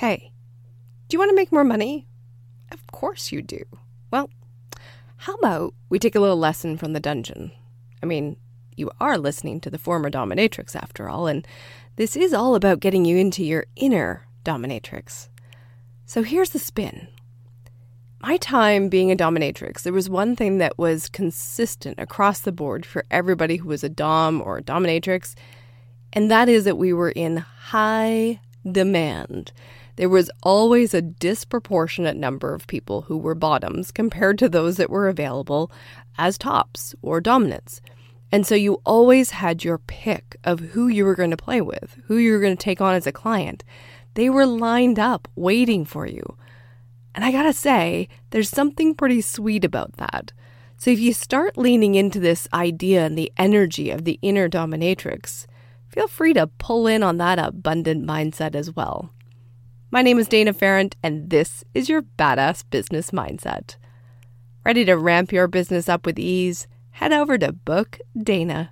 Hey, do you want to make more money? Of course you do. Well, how about we take a little lesson from the dungeon? I mean, you are listening to the former dominatrix after all, and this is all about getting you into your inner dominatrix. So here's the spin. My time being a dominatrix, there was one thing that was consistent across the board for everybody who was a dom or a dominatrix, and that is that we were in high demand. There was always a disproportionate number of people who were bottoms compared to those that were available as tops or dominants. And so you always had your pick of who you were going to play with, who you were going to take on as a client. They were lined up waiting for you. And I gotta say, there's something pretty sweet about that. So if you start leaning into this idea and the energy of the inner dominatrix, feel free to pull in on that abundant mindset as well. My name is Dana Ferrant, and this is your Badass Business Mindset. Ready to ramp your business up with ease? Head over to bookdana.in.